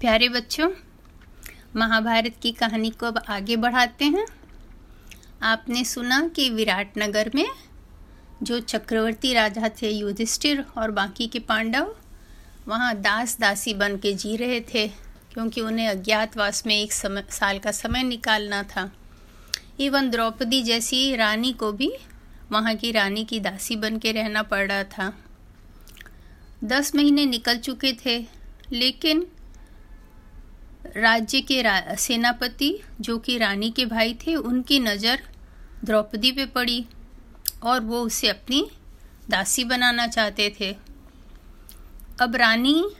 प्यारे बच्चों, महाभारत की कहानी को अब आगे बढ़ाते हैं। आपने सुना कि विराटनगर में जो चक्रवर्ती राजा थे युधिष्ठिर और बाकी के पांडव, वहाँ दास दासी बन के जी रहे थे, क्योंकि उन्हें अज्ञातवास में एक समय साल का समय निकालना था। इवन द्रौपदी जैसी रानी को भी वहाँ की रानी की दासी बन के रहना पड़ रहा था। दस महीने निकल चुके थे, लेकिन राज्य के रा, सेनापति, जो कि रानी के भाई थे, उनकी नज़र द्रौपदी पे पड़ी और वो उसे अपनी दासी बनाना चाहते थे। अब रानी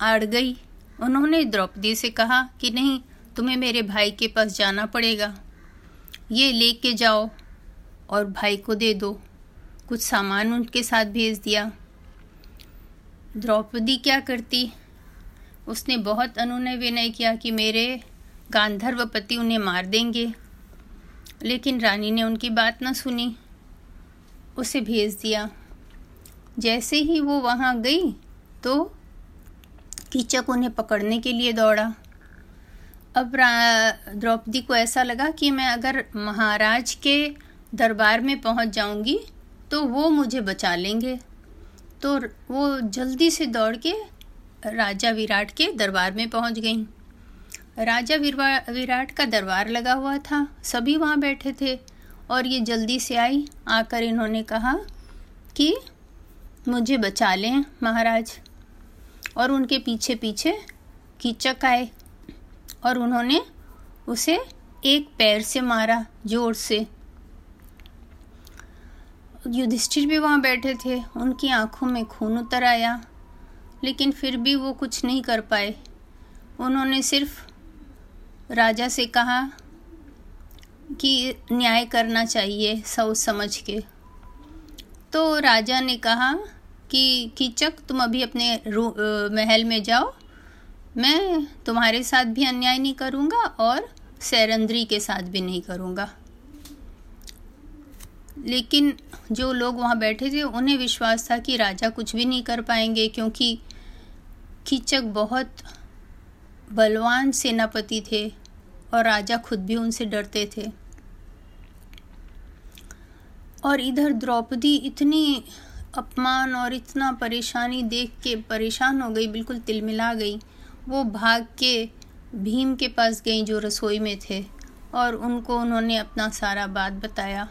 आड़ गई। उन्होंने द्रौपदी से कहा कि नहीं, तुम्हें मेरे भाई के पास जाना पड़ेगा। ये लेके जाओ और भाई को दे दो। कुछ सामान उनके साथ भेज दिया। द्रौपदी क्या करती? उसने बहुत अनुनय विनय किया कि मेरे गांधर्व पति उन्हें मार देंगे। लेकिन रानी ने उनकी बात न सुनी। उसे भेज दिया। जैसे ही वो वहाँ गई तो कीचक उन्हें पकड़ने के लिए दौड़ा। अब द्रौपदी को ऐसा लगा कि मैं अगर महाराज के दरबार में पहुँच जाऊँगी तो वो मुझे बचा लेंगे। तो वो जल्दी से दौड़ के राजा विराट के दरबार में पहुँच गई। राजा विराट का दरबार लगा हुआ था। सभी वहाँ बैठे थे और ये जल्दी से आई। आकर इन्होंने कहा कि, मुझे बचा लें, महाराज। और उनके पीछे पीछे कीचक आए और उन्होंने उसे एक पैर से मारा, ज़ोर से। युधिष्ठिर भी वहाँ बैठे थे। उनकी आँखों में खून उतर आया। लेकिन फिर भी वो कुछ नहीं कर पाए। उन्होंने सिर्फ़ राजा से कहा कि न्याय करना चाहिए सोच समझ के। तो राजा ने कहा कि कीचक तुम अभी अपने महल में जाओ। मैं तुम्हारे साथ भी अन्याय नहीं करूँगा और सैरंद्री के साथ भी नहीं करूँगा। लेकिन जो लोग वहाँ बैठे थे, उन्हें विश्वास था कि राजा कुछ भी नहीं कर पाएँगे, क्योंकि कीचक बहुत बलवान सेनापति थे और राजा खुद भी उनसे डरते थे। और इधर द्रौपदी इतनी अपमान और इतना परेशानी देख के परेशान हो गई, बिल्कुल तिलमिला गई। वो भाग के भीम के पास गई जो रसोई में थे और उनको उन्होंने अपना सारा बात बताया।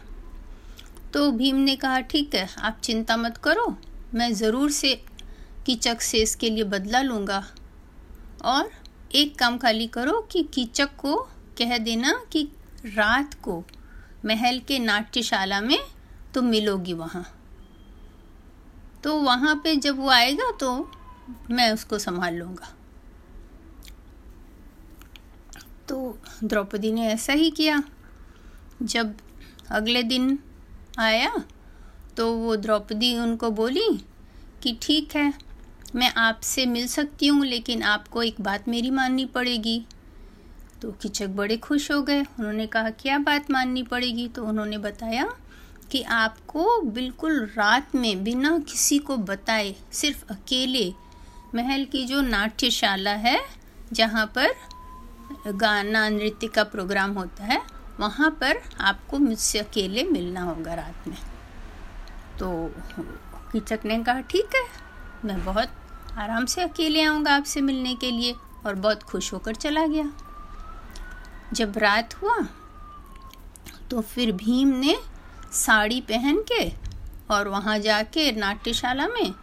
तो भीम ने कहा, ठीक है, आप चिंता मत करो, मैं ज़रूर से कीचक से इसके लिए बदला लूँगा। और एक काम खाली करो कि कीचक को कह देना कि रात को महल के नाट्यशाला में तुम मिलोगी वहाँ। तो वहाँ पे जब वो आएगा तो मैं उसको संभाल लूँगा। तो द्रौपदी ने ऐसा ही किया। जब अगले दिन आया? तो वो द्रौपदी उनको बोली कि ठीक है, मैं आपसे मिल सकती हूँ, लेकिन आपको एक बात मेरी माननी पड़ेगी। तो किचक बड़े खुश हो गए। उन्होंने कहा, क्या बात माननी पड़ेगी? तो उन्होंने बताया कि आपको बिल्कुल रात में बिना किसी को बताए, सिर्फ़ अकेले महल की जो नाट्यशाला है, जहाँ पर गाना नृत्य का प्रोग्राम होता है वहाँ पर आपको मुझसे अकेले मिलना होगा रात में। तो कीचक ने कहा, ठीक है, मैं बहुत आराम से अकेले आऊँगा आपसे मिलने के लिए, और बहुत खुश होकर चला गया। जब रात हुआ तो फिर भीम ने साड़ी पहन के और वहाँ जाके नाट्यशाला में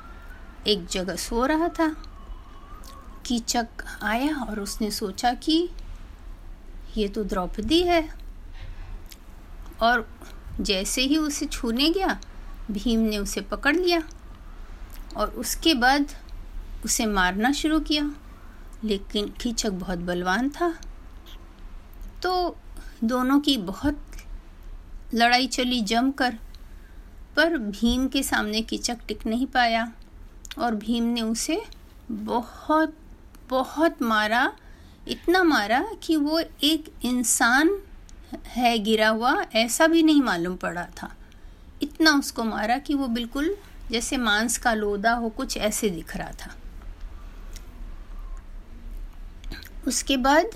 एक जगह सो रहा था। कीचक आया और उसने सोचा कि ये तो द्रौपदी है। और जैसे ही उसे छूने गया, भीम ने उसे पकड़ लिया और उसके बाद उसे मारना शुरू किया। लेकिन कीचक बहुत बलवान था। तो दोनों की बहुत लड़ाई चली जमकर, पर भीम के सामने कीचक टिक नहीं पाया और भीम ने उसे बहुत बहुत मारा, इतना मारा कि वो एक इंसान है, गिरा हुआ, ऐसा भी नहीं मालूम पड़ा था। इतना उसको मारा कि वो बिल्कुल जैसे मांस का लोदा हो, कुछ ऐसे दिख रहा था। उसके बाद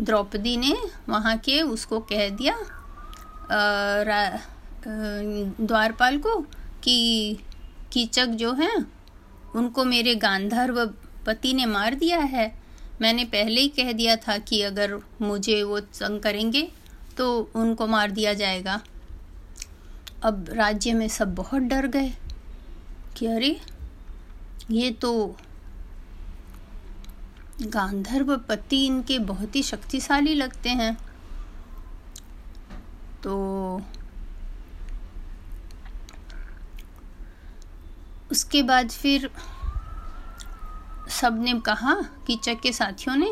द्रौपदी ने वहाँ के उसको कह दिया द्वारपाल को कि कीचक जो हैं, उनको मेरे गांधर्व पति ने मार दिया है। मैंने पहले ही कह दिया था कि अगर मुझे वो तंग करेंगे तो उनको मार दिया जाएगा। अब राज्य में सब बहुत डर गए कि अरे, ये तो गांधर्व पति इनके बहुत ही शक्तिशाली लगते हैं। तो उसके बाद फिर सबने कहा कीचक के साथियों ने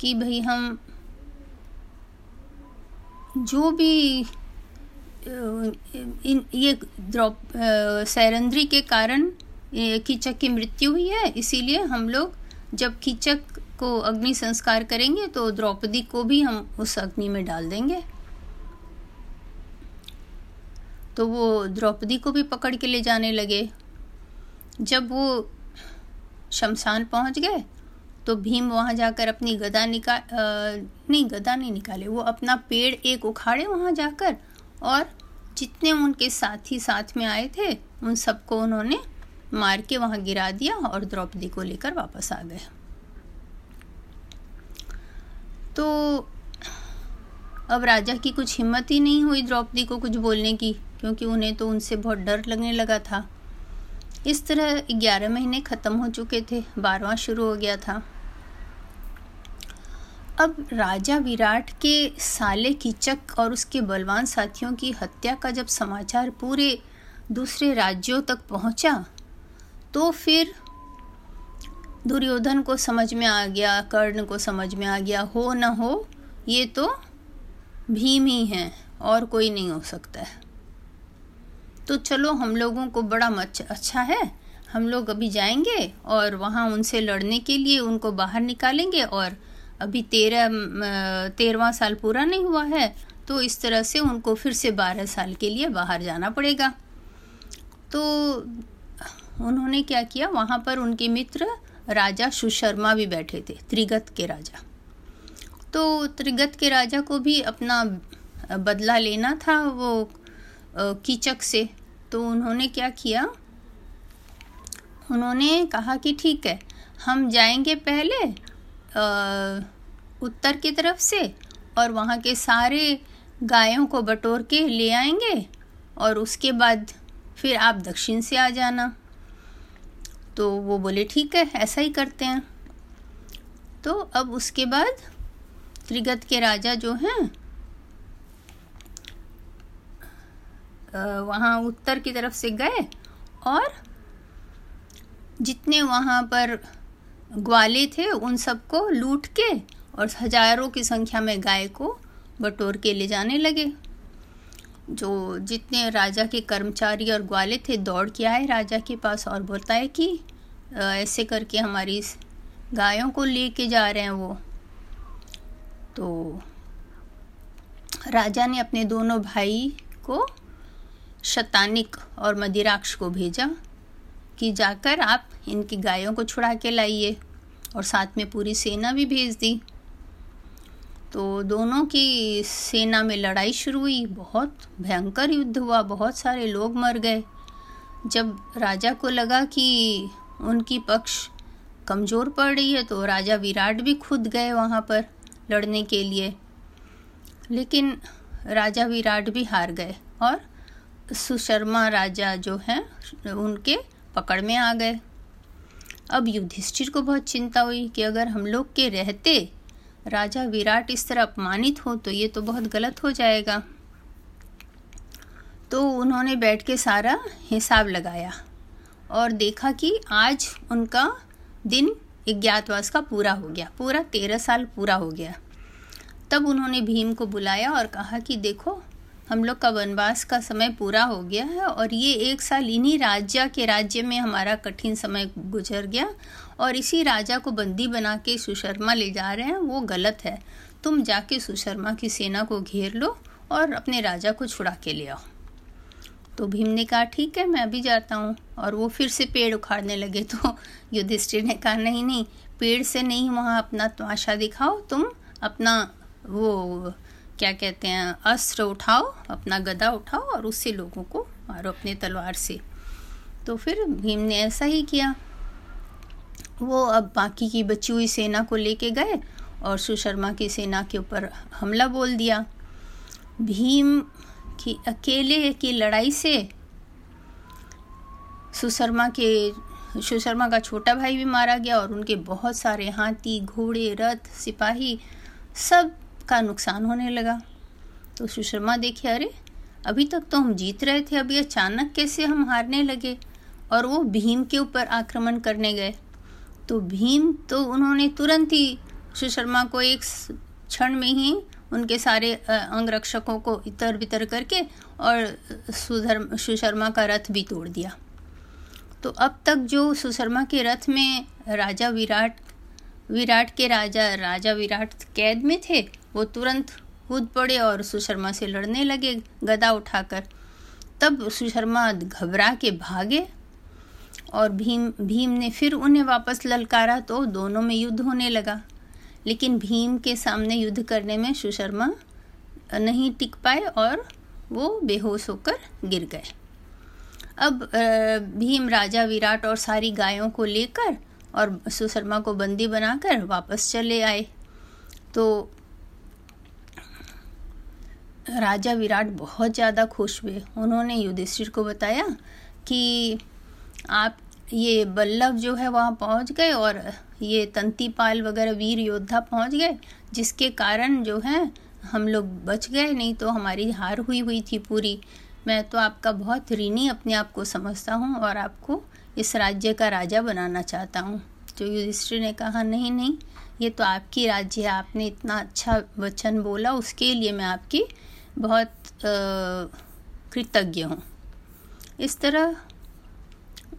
कि भाई हम जो भी इन, ये द्रौप सैरंद्री के कारण कीचक की मृत्यु हुई है, इसीलिए हम लोग जब कीचक को अग्नि संस्कार करेंगे तो द्रौपदी को भी हम उस अग्नि में डाल देंगे। तो वो द्रौपदी को भी पकड़ के ले जाने लगे। जब वो शमशान पहुँच गए तो भीम वहाँ जाकर अपनी गदा निकाल नहीं, गदा नहीं निकाले, वो अपना पेड़ एक उखाड़े वहाँ जाकर और जितने उनके साथी साथ में आए थे, उन सबको उन्होंने मार के वहाँ गिरा दिया और द्रौपदी को लेकर वापस आ गए। तो अब राजा की कुछ हिम्मत ही नहीं हुई द्रौपदी को कुछ बोलने की, क्योंकि उन्हें तो उनसे बहुत डर लगने लगा था। इस तरह ग्यारह महीने ख़त्म हो चुके थे, बारवा शुरू हो गया था। अब राजा विराट के साले कीचक और उसके बलवान साथियों की हत्या का जब समाचार पूरे दूसरे राज्यों तक पहुँचा तो फिर दुर्योधन को समझ में आ गया, कर्ण को समझ में आ गया, हो न हो, ये तो भीम ही हैं और कोई नहीं हो सकता है। तो चलो हम लोगों को बड़ा मच अच्छा है। हम लोग अभी जाएँगे और वहाँ उनसे लड़ने के लिए उनको बाहर निकालेंगे और अभी तेरह तेरहवा साल पूरा नहीं हुआ है तो इस तरह से उनको फिर से बारह साल के लिए बाहर जाना पड़ेगा। तो उन्होंने क्या किया? वहाँ पर उनके मित्र राजा सुशर्मा भी बैठे थे, त्रिगत के राजा। तो त्रिगत के राजा को भी अपना बदला लेना था वो कीचक से। तो उन्होंने क्या किया? उन्होंने कहा कि ठीक है हम जाएँगे पहले आ, उत्तर की तरफ़ से और वहाँ के सारे गायों को बटोर के ले आएँगे और उसके बाद फिर आप दक्षिण से आ जाना। तो वो बोले ठीक है ऐसा ही करते हैं। तो अब उसके बाद त्रिगत के राजा जो हैं वहाँ उत्तर की तरफ़ से गए और जितने वहाँ पर ग्वाले थे, उन सबको लूट के और हज़ारों की संख्या में गाय को बटोर के ले जाने लगे। जो जितने राजा के कर्मचारी और ग्वाले थे, दौड़ के आए राजा के पास और बताए कि ऐसे करके हमारी गायों को ले के जा रहे हैं वो। तो राजा ने अपने दोनों भाई को शतानिक और मदिराक्ष को भेजा कि जाकर आप इनकी गायों को छुड़ा के लाइए और साथ में पूरी सेना भी भेज दी। तो दोनों की सेना में लड़ाई शुरू हुई, बहुत भयंकर युद्ध हुआ, बहुत सारे लोग मर गए। जब राजा को लगा कि उनकी पक्ष कमज़ोर पड़ रही है तो राजा विराट भी खुद गए वहाँ पर लड़ने के लिए। लेकिन राजा विराट भी हार गए और सुशर्मा राजा जो हैं, उनके पकड़ में आ गए। अब युधिष्ठिर को बहुत चिंता हुई कि अगर हम लोग के रहते, राजा विराट इस तरह अपमानित हो तो ये तो बहुत गलत हो जाएगा। तो उन्होंने बैठ के सारा हिसाब लगाया और देखा कि आज उनका दिन अज्ञातवास का पूरा हो गया, पूरा तेरह साल पूरा हो गया। तब उन्होंने भीम को बुलाया और कहा कि देखो हम लोग का वनवास का समय पूरा हो गया है और ये एक साल इन्हीं राज्य के राज्य में हमारा कठिन समय गुजर गया और इसी राजा को बंदी बना के सुशर्मा ले जा रहे हैं, वो गलत है। तुम जाके सुशर्मा की सेना को घेर लो और अपने राजा को छुड़ा के ले आओ। तो भीम ने कहा, ठीक है, मैं अभी जाता हूँ। और वो फिर से पेड़ उखाड़ने लगे तो युधिष्ठिर ने कहा, नहीं नहीं, पेड़ से नहीं, वहाँ अपना तमाशा दिखाओ। तुम अपना वो क्या कहते हैं, अस्त्र उठाओ, अपना गदा उठाओ और उससे लोगों को मारो अपने तलवार से। तो फिर भीम ने ऐसा ही किया। वो अब बाकी की बची हुई सेना को लेके गए और सुशर्मा की सेना के ऊपर हमला बोल दिया। भीम की अकेले की लड़ाई से सुशर्मा के, सुशर्मा का छोटा भाई भी मारा गया और उनके बहुत सारे हाथी, घोड़े, रथ, सिपाही सब का नुकसान होने लगा। तो सुशर्मा देखे, अरे, अभी तक तो हम जीत रहे थे, अभी अचानक कैसे हम हारने लगे? और वो भीम के ऊपर आक्रमण करने गए। तो भीम तो उन्होंने तुरंत ही सुशर्मा को एक क्षण में ही उनके सारे अंगरक्षकों को इतर बितर करके और सुधर्म सुशर्मा का रथ भी तोड़ दिया। तो अब तक जो सुशर्मा के रथ में राजा विराट विराट के राजा राजा विराट कैद में थे वो तुरंत कूद पड़े और सुशर्मा से लड़ने लगे, गदा उठाकर। तब सुशर्मा घबरा के भागे और भीम भीम ने फिर उन्हें वापस ललकारा तो दोनों में युद्ध होने लगा। लेकिन भीम के सामने युद्ध करने में सुशर्मा नहीं टिक पाए और वो बेहोश होकर गिर गए। अब भीम राजा विराट और सारी गायों को लेकर और सुशर्मा को बंदी बनाकर वापस चले आए। तो राजा विराट बहुत ज़्यादा खुश हुए। उन्होंने युधिष्ठिर को बताया कि आप ये बल्लभ जो है वहाँ पहुँच गए और ये तंतीपाल वगैरह वीर योद्धा पहुँच गए, जिसके कारण जो है हम लोग बच गए, नहीं तो हमारी हार हुई हुई थी पूरी। मैं तो आपका बहुत ऋणी अपने आप को समझता हूँ और आपको इस राज्य का राजा बनाना चाहता हूँ। तो युधिष्ठिर ने कहा, नहीं नहीं, ये तो आपकी राज्य है, आपने इतना अच्छा वचन बोला, उसके लिए मैं आपकी बहुत कृतज्ञ हूँ। इस तरह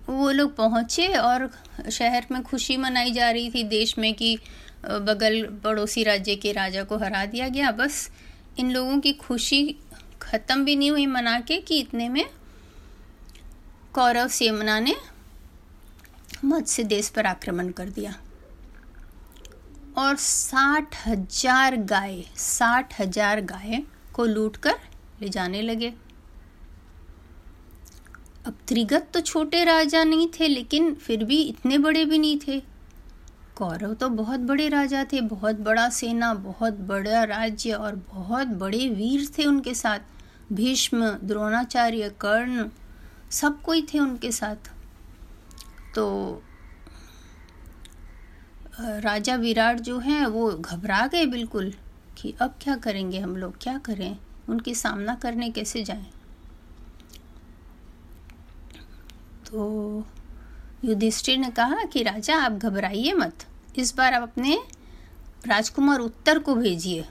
वो लोग पहुँचे और शहर में खुशी मनाई जा रही थी देश में कि बगल पड़ोसी राज्य के राजा को हरा दिया गया। बस इन लोगों की खुशी ख़त्म भी नहीं हुई मना के कि इतने में कौरव सेमना ने मत्स्य देश पर आक्रमण कर दिया। और साठ हज़ार गाय, साठ हज़ार गाय को लूट कर ले जाने लगे। अब त्रिगत तो छोटे राजा नहीं थे, लेकिन फिर भी इतने बड़े भी नहीं थे। कौरव तो बहुत बड़े राजा थे, बहुत बड़ा सेना, बहुत बड़ा राज्य और बहुत बड़े वीर थे उनके साथ। भीष्म, द्रोणाचार्य, कर्ण सब कोई थे उनके साथ। तो राजा विराट जो हैं, वो घबरा गए बिल्कुल। कि अब क्या करेंगे हम लोग? क्या करें? उनकी सामना करने कैसे जाएँ? तो युधिष्ठिर ने कहा कि, राजा, आप घबराइए मत। इस बार आप अपने राजकुमार उत्तर को भेजिए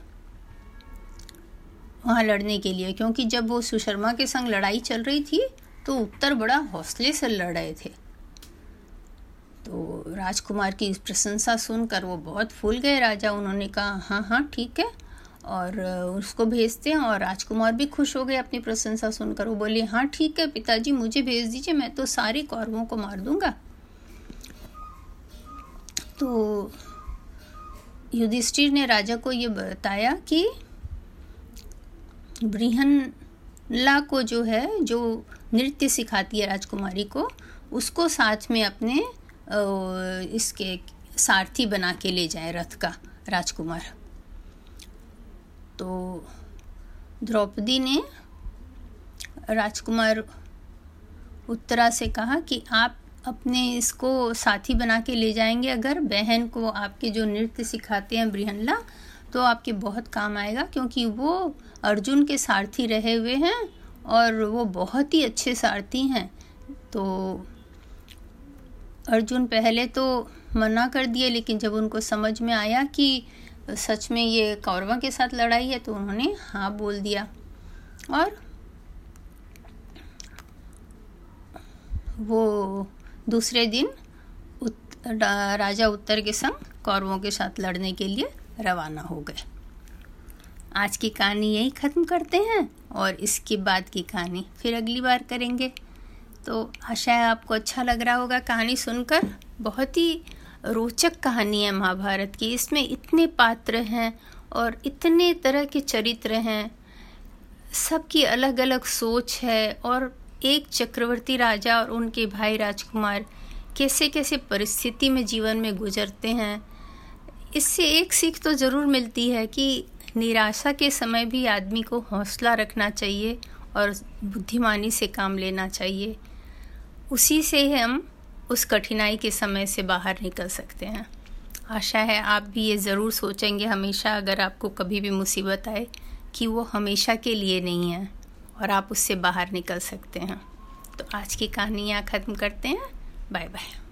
वहाँ लड़ने के लिए। क्योंकि जब वो सुशर्मा के संग लड़ाई चल रही थी तो उत्तर बड़ा हौसले से लड़ रहे थे। तो राजकुमार की प्रशंसा सुनकर वो बहुत फूल गए। राजा उन्होंने कहा हाँ हाँ ठीक है। और उसको भेजते हैं और राजकुमार भी खुश हो गए अपनी प्रशंसा सुनकर। वो बोले हाँ ठीक है पिताजी, मुझे भेज दीजिए, मैं तो सारे कौरवों को मार दूँगा। तो युधिष्ठिर ने राजा को ये बताया कि ब्रिहनला को जो है, जो नृत्य सिखाती है राजकुमारी को, उसको साथ में अपने इसके सारथी बना के ले जाए रथ का, राजकुमार। तो द्रौपदी ने राजकुमार उत्तरा से कहा कि आप अपने इसको साथी बना के ले जाएँगे, अगर बहन को आपके जो नृत्य सिखाते हैं बृहनला तो आपके बहुत काम आएगा, क्योंकि वो अर्जुन के सारथी रहे हुए हैं और वो बहुत ही अच्छे सारथी हैं। तो अर्जुन पहले तो मना कर दिए लेकिन जब उनको समझ में आया कि सच में ये कौरवा के साथ लड़ाई है तो उन्होंने हाँ बोल दिया। और वो दूसरे दिन उत, राजा उत्तर के संग कौरवों के साथ लड़ने के लिए रवाना हो गए। आज की कहानी यही ख़त्म करते हैं और इसके बाद की कहानी फिर अगली बार करेंगे। तो आशा है आपको अच्छा लग रहा होगा कहानी सुनकर। बहुत ही रोचक कहानी है महाभारत की। इसमें इतने पात्र हैं और इतने तरह के चरित्र हैं। सबकी अलग अलग सोच है और एक चक्रवर्ती राजा और उनके भाई राजकुमार कैसे कैसे परिस्थिति में जीवन में गुजरते हैं। इससे एक सीख तो ज़रूर मिलती है कि निराशा के समय भी आदमी को हौसला रखना चाहिए और बुद्धिमानी से काम लेना चाहिए। उसी से ही हम उस कठिनाई के समय से बाहर निकल सकते हैं। आशा है आप भी ये ज़रूर सोचेंगे हमेशा अगर आपको कभी भी मुसीबत आए कि वो हमेशा के लिए नहीं है और आप उससे बाहर निकल सकते हैं। तो आज की कहानी यहाँ ख़त्म करते हैं। Bye bye.